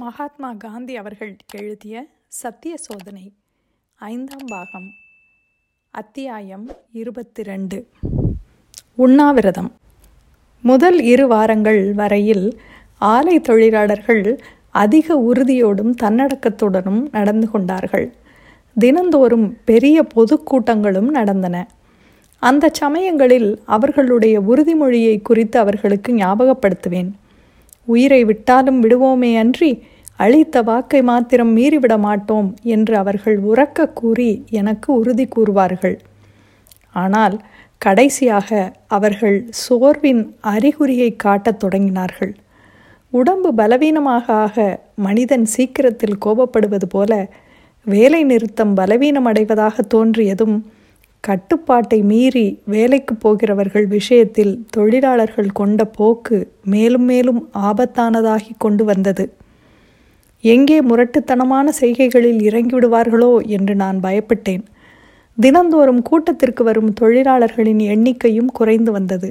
மகாத்மா காந்தி அவர்கள் எழுதிய சத்திய சோதனை ஐந்தாம் பாகம் அத்தியாயம் இருபத்தி ரெண்டு உண்ணாவிரதம். முதல் இரு வாரங்கள் வரையில் ஆலை தொழிலாளர்கள் அதிக உறுதியோடும் தன்னடக்கத்துடனும் நடந்து கொண்டார்கள். தினந்தோறும் பெரிய பொதுக்கூட்டங்களும் நடந்தன. அந்த சமயங்களில் அவர்களுடைய உறுதிமொழியை குறித்து அவர்களுக்கு ஞாபகப்படுத்துவேன். உயிரை விட்டாலும் விடுவோமே அன்றி அளித்த வாக்கை மாத்திரம் மீறிவிட மாட்டோம் என்று அவர்கள் உறக்க கூறி எனக்கு உறுதி கூறுவார்கள். ஆனால் கடைசியாக அவர்கள் சோர்வின் அறிகுறியை காட்டத் தொடங்கினார்கள். உடம்பு பலவீனமாக ஆக மனிதன் சீக்கிரத்தில் கோபப்படுவது போல வேலை நிறுத்தம் பலவீனமடைவதாக தோன்றியதும் கட்டுப்பாட்டை மீறி வேலைக்கு போகிறவர்கள் விஷயத்தில் தொழிலாளர்கள் கொண்ட போக்கு மேலும் மேலும் ஆபத்தானதாகி கொண்டு வந்தது. எங்கே முரட்டுத்தனமான செய்கைகளில் இறங்கிவிடுவார்களோ என்று நான் பயப்பட்டேன். தினந்தோறும் கூட்டத்திற்கு வரும் தொழிலாளர்களின் எண்ணிக்கையும் குறைந்து வந்தது.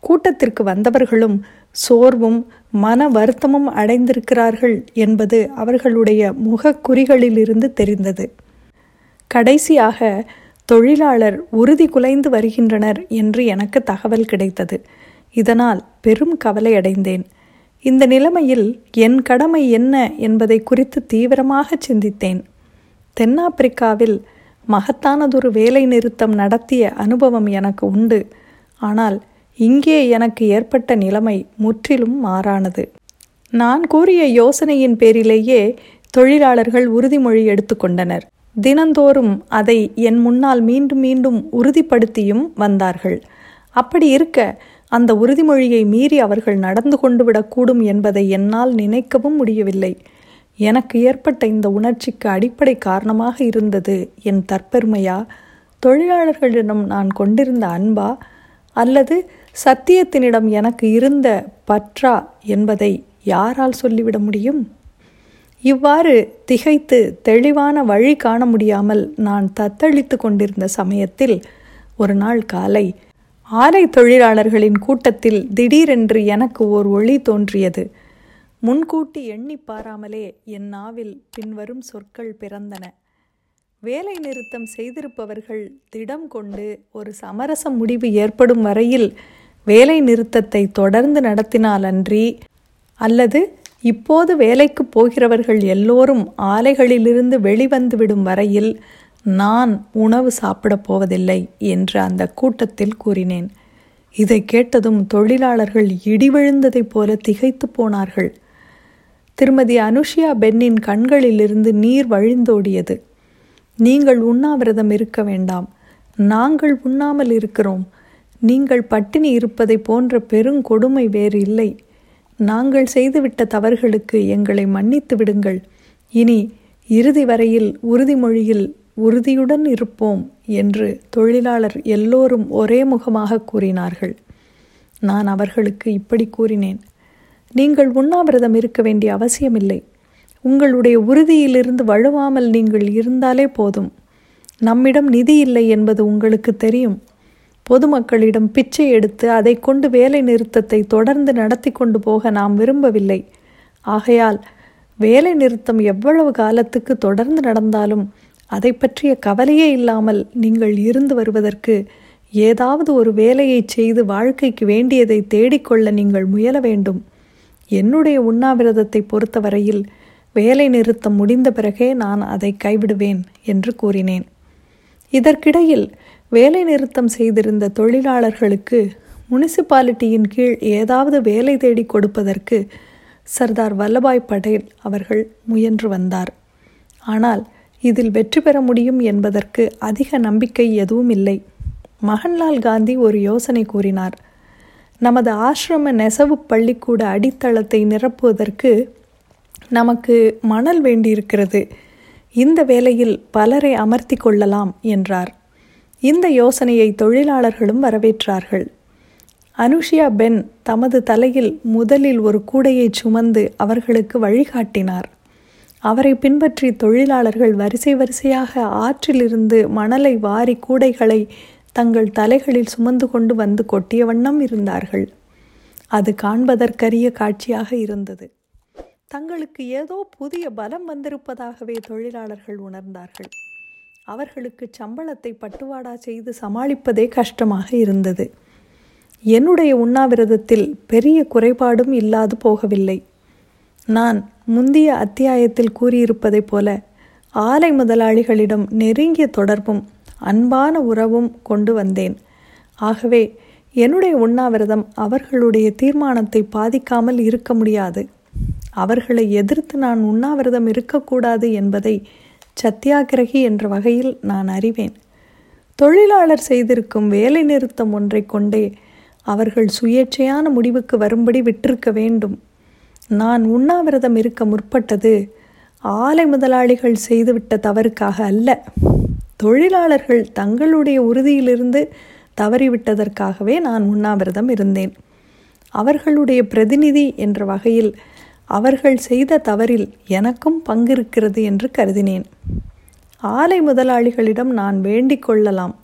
கூட்டத்திற்கு வந்தவர்களும் சோர்வும் மன வருத்தமும் அடைந்திருக்கிறார்கள் என்பது அவர்களுடைய முகக்குறிகளிலிருந்து தெரிந்தது. கடைசியாக தொழிலாளர் உறுதி குலைந்து வருகின்றனர் என்று எனக்கு தகவல் கிடைத்தது. இதனால் பெரும் கவலை அடைந்தேன். இந்த நிலைமையில் என் கடமை என்ன என்பதை குறித்து தீவிரமாக சிந்தித்தேன். தென்னாப்பிரிக்காவில் மகத்தானதொரு வேலை நிறுத்தம் நடத்திய அனுபவம் எனக்கு உண்டு. ஆனால் இங்கே எனக்கு ஏற்பட்ட நிலைமை முற்றிலும் மாறானது. நான் கூறிய யோசனையின் பேரிலேயே தொழிலாளர்கள் உறுதிமொழி எடுத்துக்கொண்டனர் தினந்தோறும் அதை என் முன்னால் மீண்டும் மீண்டும் உறுதிப்படுத்தியும் வந்தார்கள். அப்படி இருக்க அந்த உறுதிமொழியை மீறி அவர்கள் நடந்து கொண்டு விடக்கூடும் என்பதை என்னால் நினைக்கவும் முடியவில்லை. எனக்கு ஏற்பட்ட இந்த உணர்ச்சிக்கு அடிப்படை காரணமாக இருந்தது என் தற்பெருமையா? தொழிலாளர்களிடம் நான் கொண்டிருந்த அன்பா? அல்லது சத்தியத்தினிடம் எனக்கு இருந்த பற்றா என்பதை யாரால் சொல்லிவிட முடியும்? இவ்வாறு திகைத்து தெளிவான வழி காண முடியாமல் நான் தத்தளித்து கொண்டிருந்த சமயத்தில் ஒரு நாள் காலை ஆலை தொழிலாளர்களின் கூட்டத்தில் திடீரென்று எனக்கு ஓர் ஒளி தோன்றியது. முன்கூட்டி எண்ணி பாராமலே என் நாவில் பின்வரும் சொற்கள் பிறந்தன. வேலை நிறுத்தம் செய்திருப்பவர்கள் திடம் கொண்டு ஒரு சமரச முடிவு ஏற்படும் வரையில் வேலை நிறுத்தத்தை தொடர்ந்து நடத்தினாலன்றி அல்லது இப்போது வேலைக்கு போகிறவர்கள் எல்லோரும் ஆலைகளிலிருந்து வெளிவந்துவிடும் வரையில் நான் உணவு சாப்பிடப் போவதில்லை என்று அந்த கூட்டத்தில் கூறினேன். இதை கேட்டதும் தொழிலாளர்கள் இடிவிழுந்ததைப் போல திகைத்து போனார்கள். திருமதி அனுஷியா பென்னின் கண்களிலிருந்து நீர் வழிந்தோடியது. நீங்கள் உண்ணாவிரதம் இருக்க வேண்டாம். நாங்கள் உண்ணாமல் இருக்கிறோம். நீங்கள் பட்டினி இருப்பதை போன்ற பெருங்கொடுமை வேறு இல்லை. நாங்கள் செய்துவிட்ட தவறுகளுக்கு எங்களை மன்னித்து விடுங்கள். இனி இறுதி வரையில் உறுதிமொழியில் உறுதியுடன் இருப்போம் என்று தொழிலாளர் எல்லோரும் ஒரே முகமாக கூறினார்கள். நான் அவர்களுக்கு இப்படி கூறினேன். நீங்கள் உண்ணாவிரதம் இருக்க வேண்டிய அவசியமில்லை. உங்களுடைய உறுதியிலிருந்து வழுவாமல் நீங்கள் இருந்தாலே போதும். நம்மிடம் நிதி இல்லை என்பது உங்களுக்கு தெரியும். பொதுமக்களிடம் பிச்சை எடுத்து அதை கொண்டு வேலை நிறுத்தத்தை தொடர்ந்து நடத்தி கொண்டு போக நாம் விரும்பவில்லை. ஆகையால் வேலை நிறுத்தம் எவ்வளவு காலத்துக்கு தொடர்ந்து நடந்தாலும் அதை பற்றிய கவலையே இல்லாமல் நீங்கள் இருந்து வருவதற்கு ஏதாவது ஒரு வேலையை செய்து வாழ்க்கைக்கு வேண்டியதை தேடிக்கொள்ள நீங்கள் முயல வேண்டும். என்னுடைய உண்ணாவிரதத்தை பொறுத்தவரையில் வேலை நிறுத்தம் முடிந்த பிறகே நான் அதை கைவிடுவேன் என்று கூறினேன். இதற்கிடையில் வேலை நிறுத்தம் செய்திருந்த தொழிலாளர்களுக்கு முனிசிபாலிட்டியின் கீழ் ஏதாவது வேலை தேடி கொடுப்பதற்கு சர்தார் வல்லபாய் படேல் அவர்கள் முயன்று வந்தார். ஆனால் இதில் வெற்றி பெற முடியும் என்பதற்கு அதிக நம்பிக்கை எதுவும் இல்லை. மகன்லால் காந்தி ஒரு யோசனை கூறினார். நமது ஆசிரம நெசவு பள்ளிக்கூட அடித்தளத்தை நிரப்புவதற்கு நமக்கு மணல் வேண்டியிருக்கிறது. இந்த வேலையில் பலரை அமர்த்தி கொள்ளலாம் என்றார். இந்த யோசனையை தொழிலாளர்களும் வரவேற்றார்கள். அனுஷியா பென் தமது தலையில் முதலில் ஒரு கூடையை சுமந்து அவர்களுக்கு வழிகாட்டினார். அவரை பின்பற்றி தொழிலாளர்கள் வரிசை வரிசையாக ஆற்றிலிருந்து மணலை வாரி கூடைகளை தங்கள் தலைகளில் சுமந்து கொண்டு வந்து கொட்டிய வண்ணம் இருந்தார்கள். அது காண்பதற்கரிய காட்சியாக இருந்தது. தங்களுக்கு ஏதோ புதிய பலம் வந்திருப்பதாகவே தொழிலாளர்கள் உணர்ந்தார்கள். அவர்களுக்கு சம்பளத்தை பட்டுவாடா செய்து சமாளிப்பதே கஷ்டமாக இருந்தது. என்னுடைய உண்ணாவிரதத்தில் பெரிய குறைபாடும் இல்லாது போகவில்லை. நான் முந்திய அத்தியாயத்தில் கூறியிருப்பதைப் போல ஆலை முதலாளிகளிடம் நெருங்கிய தொடர்பும் அன்பான உறவும் கொண்டு வந்தேன். ஆகவே என்னுடைய உண்ணாவிரதம் அவர்களுடைய தீர்மானத்தை பாதிக்காமல் இருக்க முடியாது. அவர்களை எதிர்த்து நான் உண்ணாவிரதம் இருக்கக்கூடாது என்பதை சத்தியாகிரகி என்ற வகையில் நான் அறிவேன். தொழிலாளர் செய்திருக்கும் வேலை நிறுத்தம் ஒன்றை கொண்டே அவர்கள் சுயேட்சையான முடிவுக்கு வரும்படி விட்டிருக்க வேண்டும். நான் உண்ணாவிரதம் இருக்க முற்பட்டது. ஆலை முதலாளிகள் செய்துவிட்ட தவறுக்காக அல்ல. தொழிலாளர்கள் தங்களுடைய உறுதியிலிருந்து தவறிவிட்டதற்காகவே நான் உண்ணாவிரதம் இருந்தேன். அவர்களுடைய பிரதிநிதி என்ற வகையில் அவர்கள் செய்த தவறில் எனக்கும் பங்கிருக்கிறது என்று கருதினேன். ஆலை முதலாளிகளிடம் நான் வேண்டிக் கொள்ளலாம்.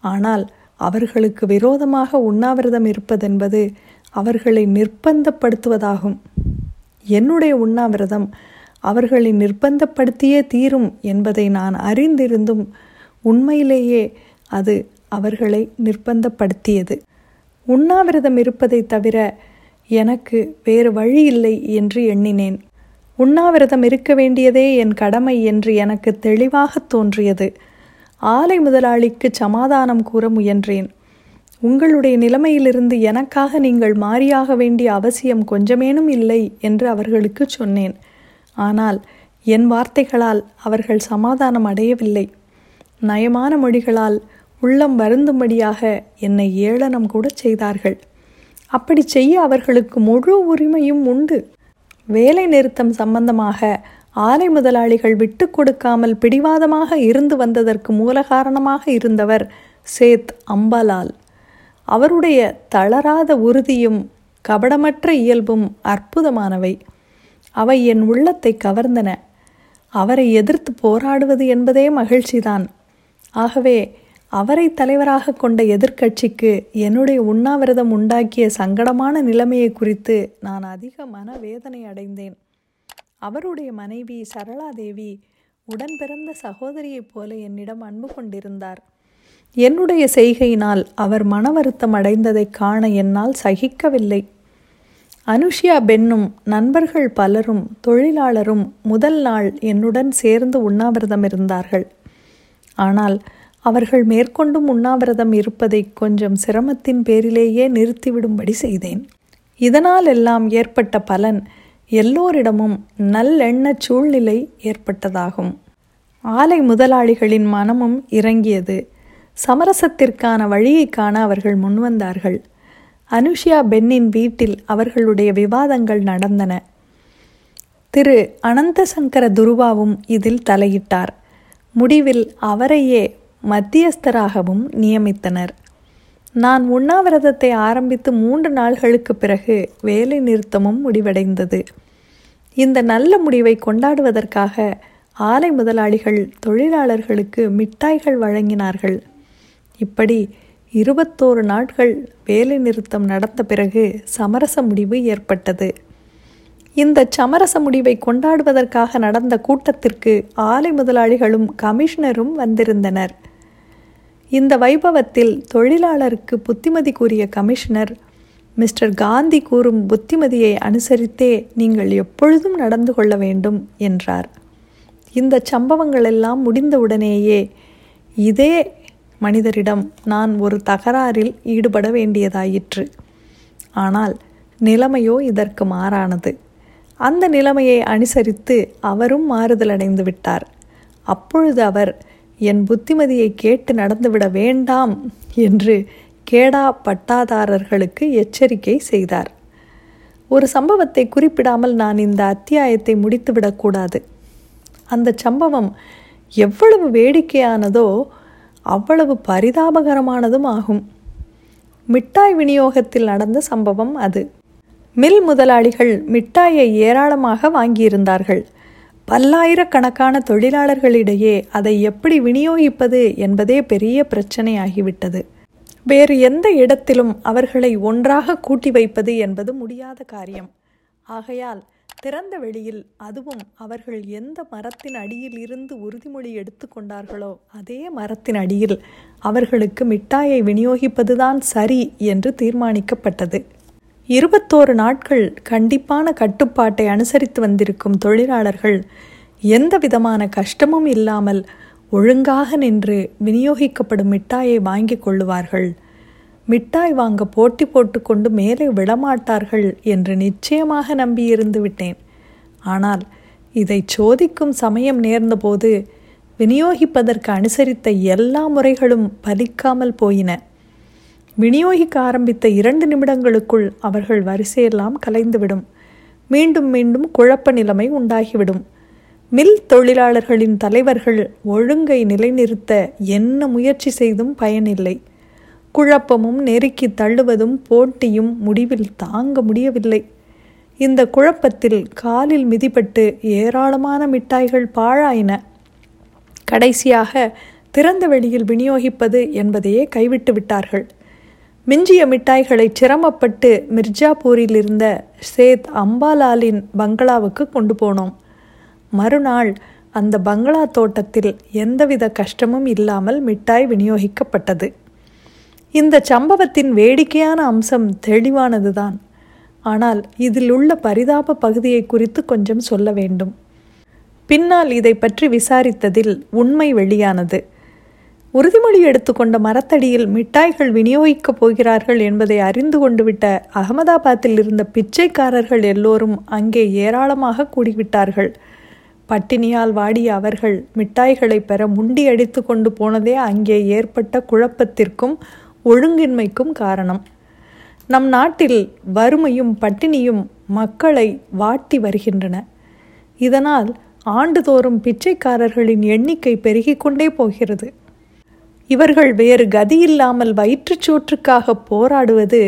ஆனால் அவர்களுக்கு விரோதமாக உண்ணாவிரதம் இருப்பதென்பது அவர்களை நிர்பந்தப்படுத்துவதாகும். என்னுடைய உண்ணாவிரதம் அவர்களை நிர்பந்தப்படுத்தியே தீரும் என்பதை நான் அறிந்திருந்தும் உண்மையிலேயே அது அவர்களை நிர்பந்தப்படுத்தியது. உண்ணாவிரதம் இருப்பதை தவிர எனக்கு வேறு வழி இல்லை என்று எண்ணினேன். உண்ணாவிரதம் இருக்க வேண்டியதே என் கடமை என்று எனக்கு தெளிவாக தோன்றியது. ஆலை முதலாளிக்கு சமாதானம் கூற முயன்றேன். உங்களுடைய நிலைமையிலிருந்து எனக்காக நீங்கள் மாறியாக வேண்டிய அவசியம் கொஞ்சமேனும் இல்லை என்று அவர்களுக்கு சொன்னேன். ஆனால் என் வார்த்தைகளால் அவர்கள் சமாதானம் அடையவில்லை. நயமான மொழிகளால் உள்ளம் வருந்தும்படியாக என்னை ஏளனம் கூட செய்தார்கள். அப்படி செய்ய அவர்களுக்கு முழு உரிமையும் உண்டு. வேலை நிறுத்தம் சம்பந்தமாக ஆலை முதலாளிகள் விட்டு கொடுக்காமல் பிடிவாதமாக இருந்து வந்ததற்கு மூல காரணமாக இருந்தவர் சேத் அம்பலால். அவருடைய தளராத உறுதியும் கபடமற்ற இயல்பும் அற்புதமானவை. அவை என் உள்ளத்தை கவர்ந்தன. அவரை எதிர்த்து போராடுவது என்பதே மகிழ்ச்சிதான். ஆகவே அவரை தலைவராக கொண்ட எதிர்க்கட்சிக்கு என்னுடைய உண்ணாவிரதம் உண்டாக்கிய சங்கடமான நிலைமையை குறித்து நான் அதிக மனவேதனை அடைந்தேன். அவருடைய மனைவி சரளாதேவி உடன் பிறந்த சகோதரியைப் போல என்னிடம் அன்பு கொண்டிருந்தார். என்னுடைய செய்கையினால் அவர் மன வருத்தம் அடைந்ததை காண என்னால் சகிக்கவில்லை. அனுஷியா பெண்ணும் நண்பர்கள் பலரும் தொழிலாளரும் முதல் நாள் என்னுடன் சேர்ந்து உண்ணாவிரதம் இருந்தார்கள். ஆனால் அவர்கள் மேற்கொண்டும் உண்ணாவிரதம் இருப்பதை கொஞ்சம் சிரமத்தின் பேரிலேயே நிறுத்திவிடும்படி செய்தேன். இதனால் எல்லாம் ஏற்பட்ட பலன் எல்லோரிடமும் நல்லெண்ண சூழ்நிலை ஏற்பட்டதாகும். ஆலை முதலாளிகளின் மனமும் இறங்கியது. சமரசத்திற்கான வழியை காண அவர்கள் முன்வந்தார்கள். அனுஷியா பென்னின் வீட்டில் அவர்களுடைய விவாதங்கள் நடந்தன. திரு. அனந்தசங்கர துருவாவும் இதில் தலையிட்டார். முடிவில் அவரையே மத்தியஸ்தராகவும் நியமித்தனர். நான் உண்ணாவிரதத்தை ஆரம்பித்து மூன்று நாள்களுக்கு பிறகு வேலை நிறுத்தமும் முடிவடைந்தது. இந்த நல்ல முடிவை கொண்டாடுவதற்காக ஆலை முதலாளிகள் தொழிலாளர்களுக்கு மிட்டாய்கள் வழங்கினார்கள். இப்படி இருபத்தோரு நாட்கள் வேலை நிறுத்தம் நடந்த பிறகு சமரச முடிவு ஏற்பட்டது. இந்த சமரச முடிவை கொண்டாடுவதற்காக நடந்த கூட்டத்திற்கு ஆலை முதலாளிகளும் கமிஷனரும் வந்திருந்தனர். இந்த வைபவத்தில் தொழிலாளருக்கு புத்திமதி கூறிய கமிஷனர் மிஸ்டர் காந்தி கூறும் புத்திமதியை அனுசரித்தே நீங்கள் எப்பொழுதும் நடந்து கொள்ள வேண்டும் என்றார். இந்த சம்பவங்கள் எல்லாம் முடிந்தவுடனேயே இதே மனிதரிடம் நான் ஒரு தகராறில் ஈடுபட வேண்டியதாயிற்று. ஆனால் நிலைமையோ இதற்கு மாறானது. அந்த நிலைமையை அனுசரித்து அவரும் மாறுதலடைந்து விட்டார். அப்பொழுது அவர் என் புத்திமதியை கேட்டு நடந்துவிட வேண்டாம் என்று கேடா பட்டாதாரர்களுக்கு எச்சரிக்கை செய்தார். ஒரு சம்பவத்தை குறிப்பிடாமல் நான் இந்த அத்தியாயத்தை முடித்துவிடக்கூடாது அந்த சம்பவம் எவ்வளவு வேடிக்கையானதோ அவ்வளவு பரிதாபகரமானதும் ஆகும். மிட்டாய் விநியோகத்தில் நடந்த சம்பவம் அது. மில் முதலாளிகள் மிட்டாயை ஏராளமாக வாங்கியிருந்தார்கள். பல்லாயிரக்கணக்கான தொழிலாளர்களிடையே அதை எப்படி விநியோகிப்பது என்பதே பெரிய பிரச்சனையாகிவிட்டது. வேறு எந்த இடத்திலும் அவர்களை ஒன்றாக கூட்டி வைப்பது என்பது முடியாத காரியம். ஆகையால் திறந்த வெளியில் அதுவும் அவர்கள் எந்த மரத்தின் அடியில் இருந்து உறுதிமொழி எடுத்துக்கொண்டார்களோ அதே மரத்தின் அடியில் அவர்களுக்கு மிட்டாயை விநியோகிப்பதுதான் சரி என்று தீர்மானிக்கப்பட்டது. இருபத்தோரு நாட்கள் கண்டிப்பான கட்டுப்பாட்டை அனுசரித்து வந்திருக்கும் தொழிலாளர்கள் எந்த விதமான கஷ்டமும் இல்லாமல் ஒழுங்காக நின்று விநியோகிக்கப்படும் மிட்டாயை வாங்கி கொள்ளுவார்கள். மிட்டாய் வாங்க போட்டி போட்டுக்கொண்டு மேலே விடமாட்டார்கள் என்று நிச்சயமாக நம்பியிருந்து விட்டேன். ஆனால் இதை சோதிக்கும் சமயம் நேர்ந்தபோது விநியோகிப்பதற்கு அனுசரித்த எல்லா முறைகளும் பலிக்காமல் போயின. விநியோகிக்க ஆரம்பித்த இரண்டு நிமிடங்களுக்குள் அவர்கள் வரிசையெல்லாம் கலைந்துவிடும். மீண்டும் மீண்டும் குழப்ப நிலைமை உண்டாகிவிடும். மில் தொழிலாளர்களின் தலைவர்கள் ஒழுங்கை நிலைநிறுத்த என்ன முயற்சி செய்தும் பயனில்லை. குழப்பமும் நெருக்கி தள்ளுவதும் போட்டியும் முடிவில் தாங்க முடியவில்லை. இந்த குழப்பத்தில் காலில் மிதிப்பட்டு ஏராளமான மிட்டாய்கள் பாழாயின. கடைசியாக திறந்த வெளியில் விநியோகிப்பது என்பதையே கைவிட்டு விட்டார்கள். மிஞ்சிய மிட்டாய்களை சிரமப்பட்டு மிர்ஜாப்பூரில் இருந்த சேத் அம்பாலாலின் பங்களாவுக்கு கொண்டு போனோம். மறுநாள் அந்த பங்களா தோட்டத்தில் எந்தவித கஷ்டமும் இல்லாமல் மிட்டாய் விநியோகிக்கப்பட்டது. இந்த சம்பவத்தின் வேடிக்கையான அம்சம் தெளிவானதுதான். ஆனால் இதில் உள்ள பரிதாப பகுதியை குறித்து கொஞ்சம் சொல்ல வேண்டும். பின்னால் இதை பற்றி விசாரித்ததில் உண்மை வெளியானது. உறுதிமொழி எடுத்துக்கொண்ட மரத்தடியில் மிட்டாய்கள் விநியோகிக்கப் போகிறார்கள் என்பதை அறிந்து கொண்டுவிட்ட அகமதாபாத்தில் இருந்த பிச்சைக்காரர்கள் எல்லோரும் அங்கே ஏராளமாக கூடிவிட்டார்கள். பட்டினியால் வாடிய அவர்கள் மிட்டாய்களை பெற முண்டி அடித்து கொண்டு போனதே அங்கே ஏற்பட்ட குழப்பத்திற்கும் ஒழுங்கின்மைக்கும் காரணம். நம் நாட்டில் வறுமையும் பட்டினியும் மக்களை வாட்டி வருகின்றன. இதனால் ஆண்டுதோறும் பிச்சைக்காரர்களின் எண்ணிக்கை பெருகிக்கொண்டே போகிறது. இவர்கள் வேறு கதியில்லாமல் வயிற்றுச்சோற்றுக்காக போராடுவது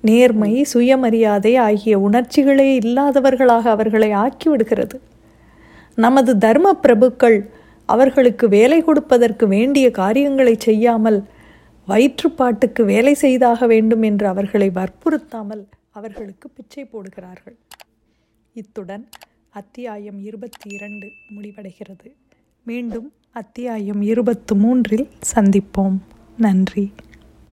நேர்மை சுயமரியாதை ஆகிய உணர்ச்சிகளே இல்லாதவர்களாக அவர்களை ஆக்கிவிடுகிறது. நமது தர்ம பிரபுக்கள் அவர்களுக்கு வேலை கொடுப்பதற்கு வேண்டிய காரியங்களை செய்யாமல் வயிற்றுப்பாட்டுக்கு வேலை செய்தாக வேண்டும் என்று அவர்களை வற்புறுத்தாமல் அவர்களுக்கு பிச்சை போடுகிறார்கள். இத்துடன் அத்தியாயம் இருபத்தி இரண்டு முடிவடைகிறது. மீண்டும் அத்தியாயம் இருபத்து மூன்றில் சந்திப்போம். நன்றி.